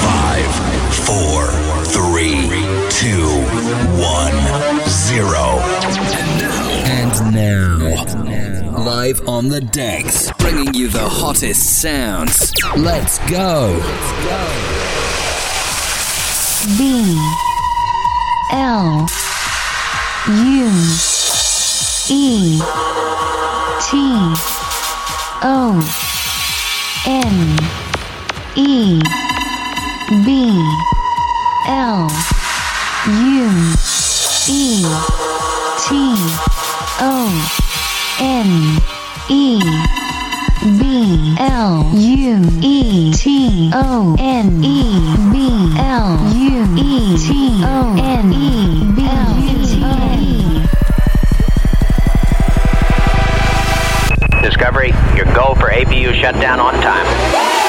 Five, four, three, two, one, zero. And now, live on the decks, bringing you the hottest sounds. Let's go. B L U E T O N E B L U E T O N E B L U E T O N E B L U E T O N E Discovery, your go for APU shutdown on time.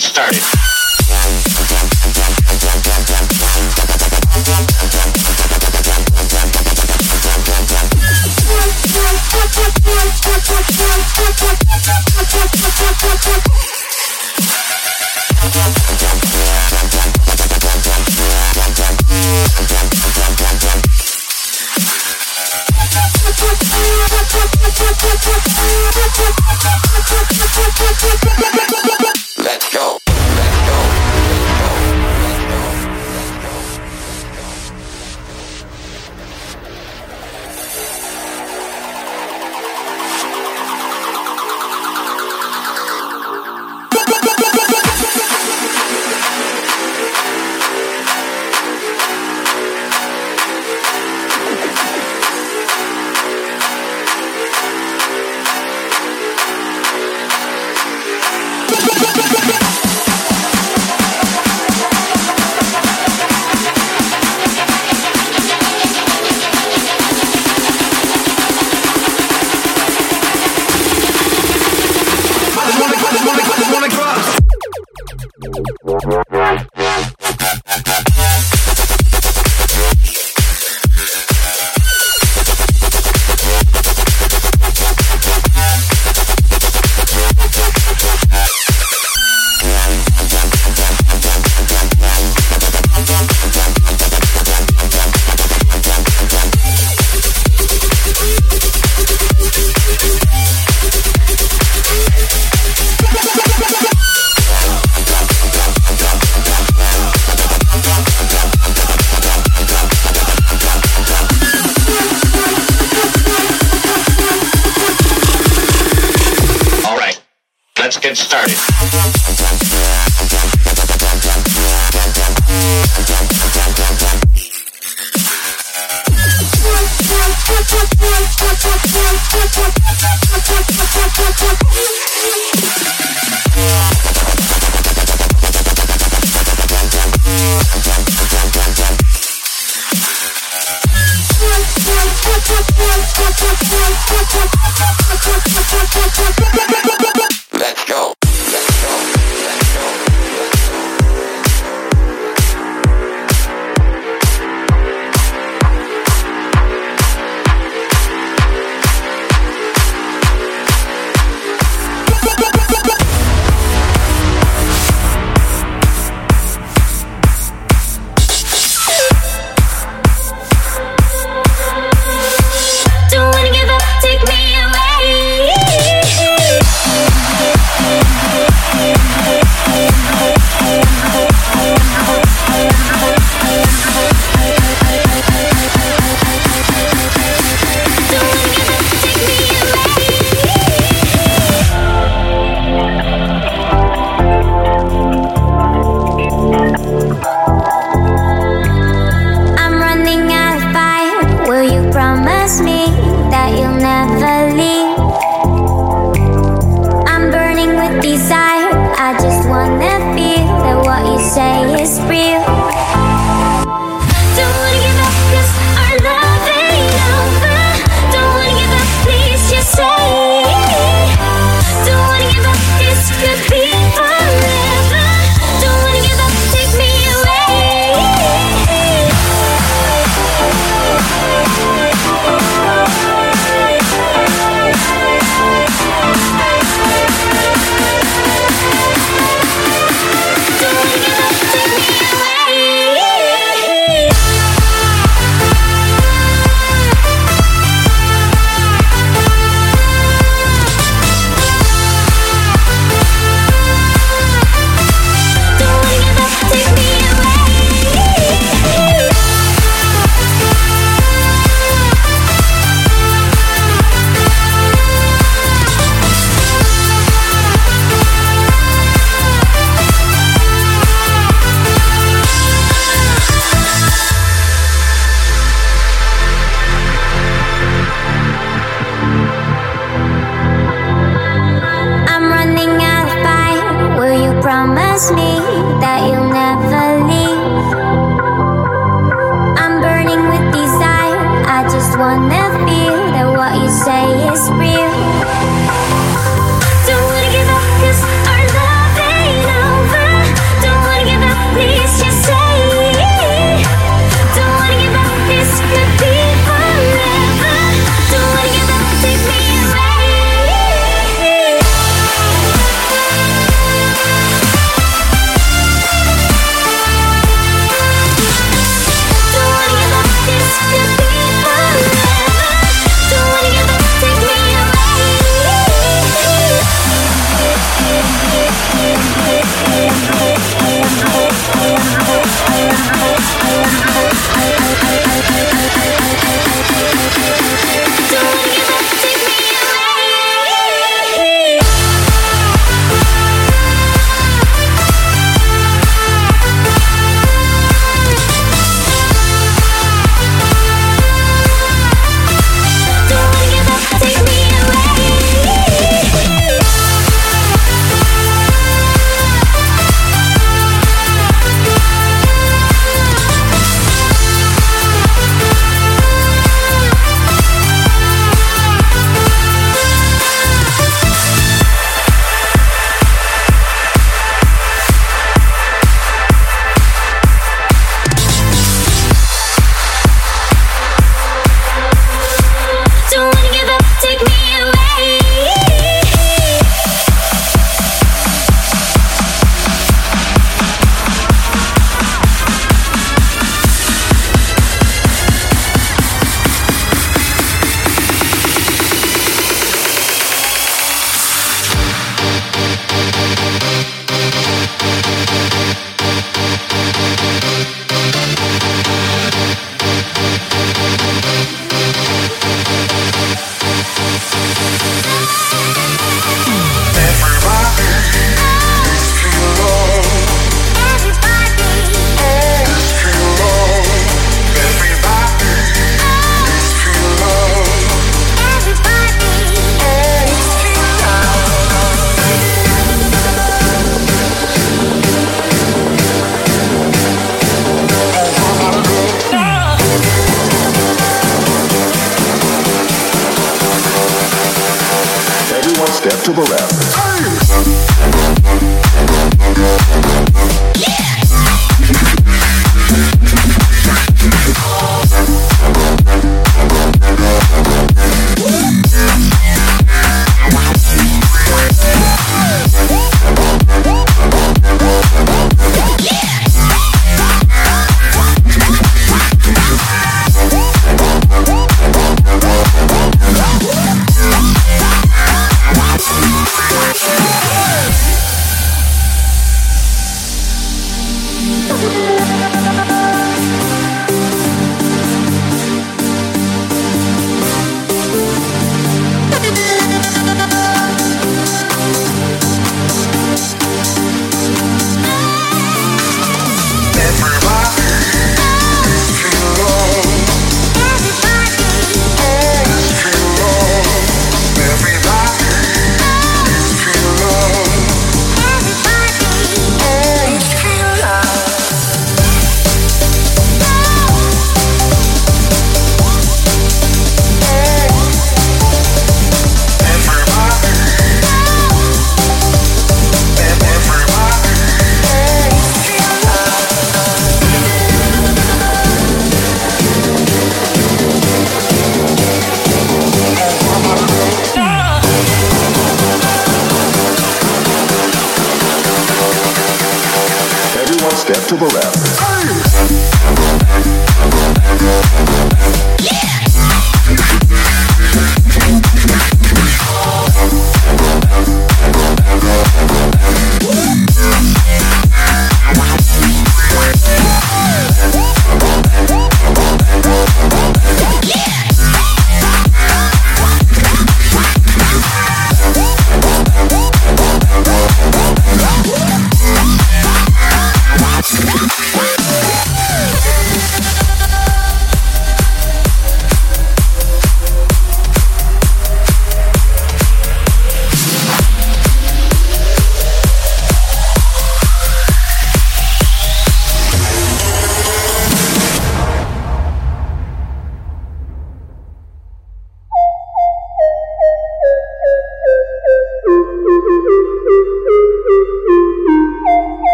Started. Get started.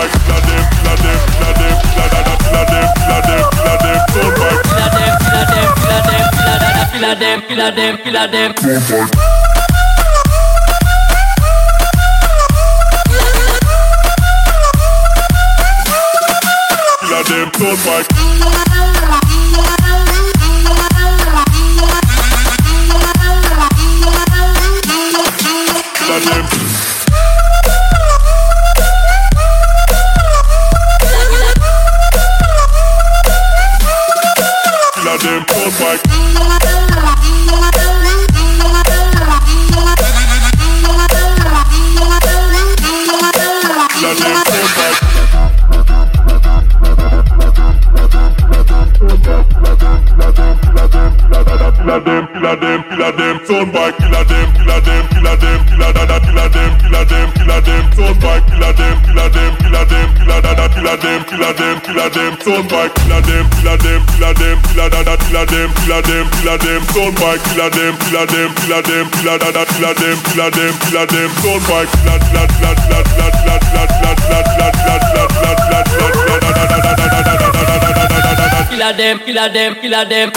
pipe, blood them, blood them, blood them, blood them, blood them, blood them, blood them, blood pipe. Blood them, blood them, blood them, blood them, blood them, blood them, blood them. Them don't bike. Let them the. Turn back, killer them, killer them, killer them, killer da da, killer them, killer them, killer them, turn back, killer them, killer them, killer them, killer da da, killer them, killer them, killer them, turn back, killer, killer, killer, killer, killer, killer, killer, killer, killer, killer, killer, killer, killer, killer, da da da da da da da da da da da da da. Killer them, killer them, killer them.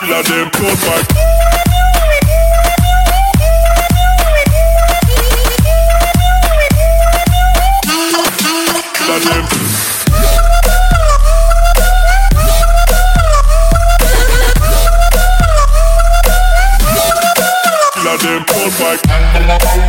Killer them, turn back. them all back.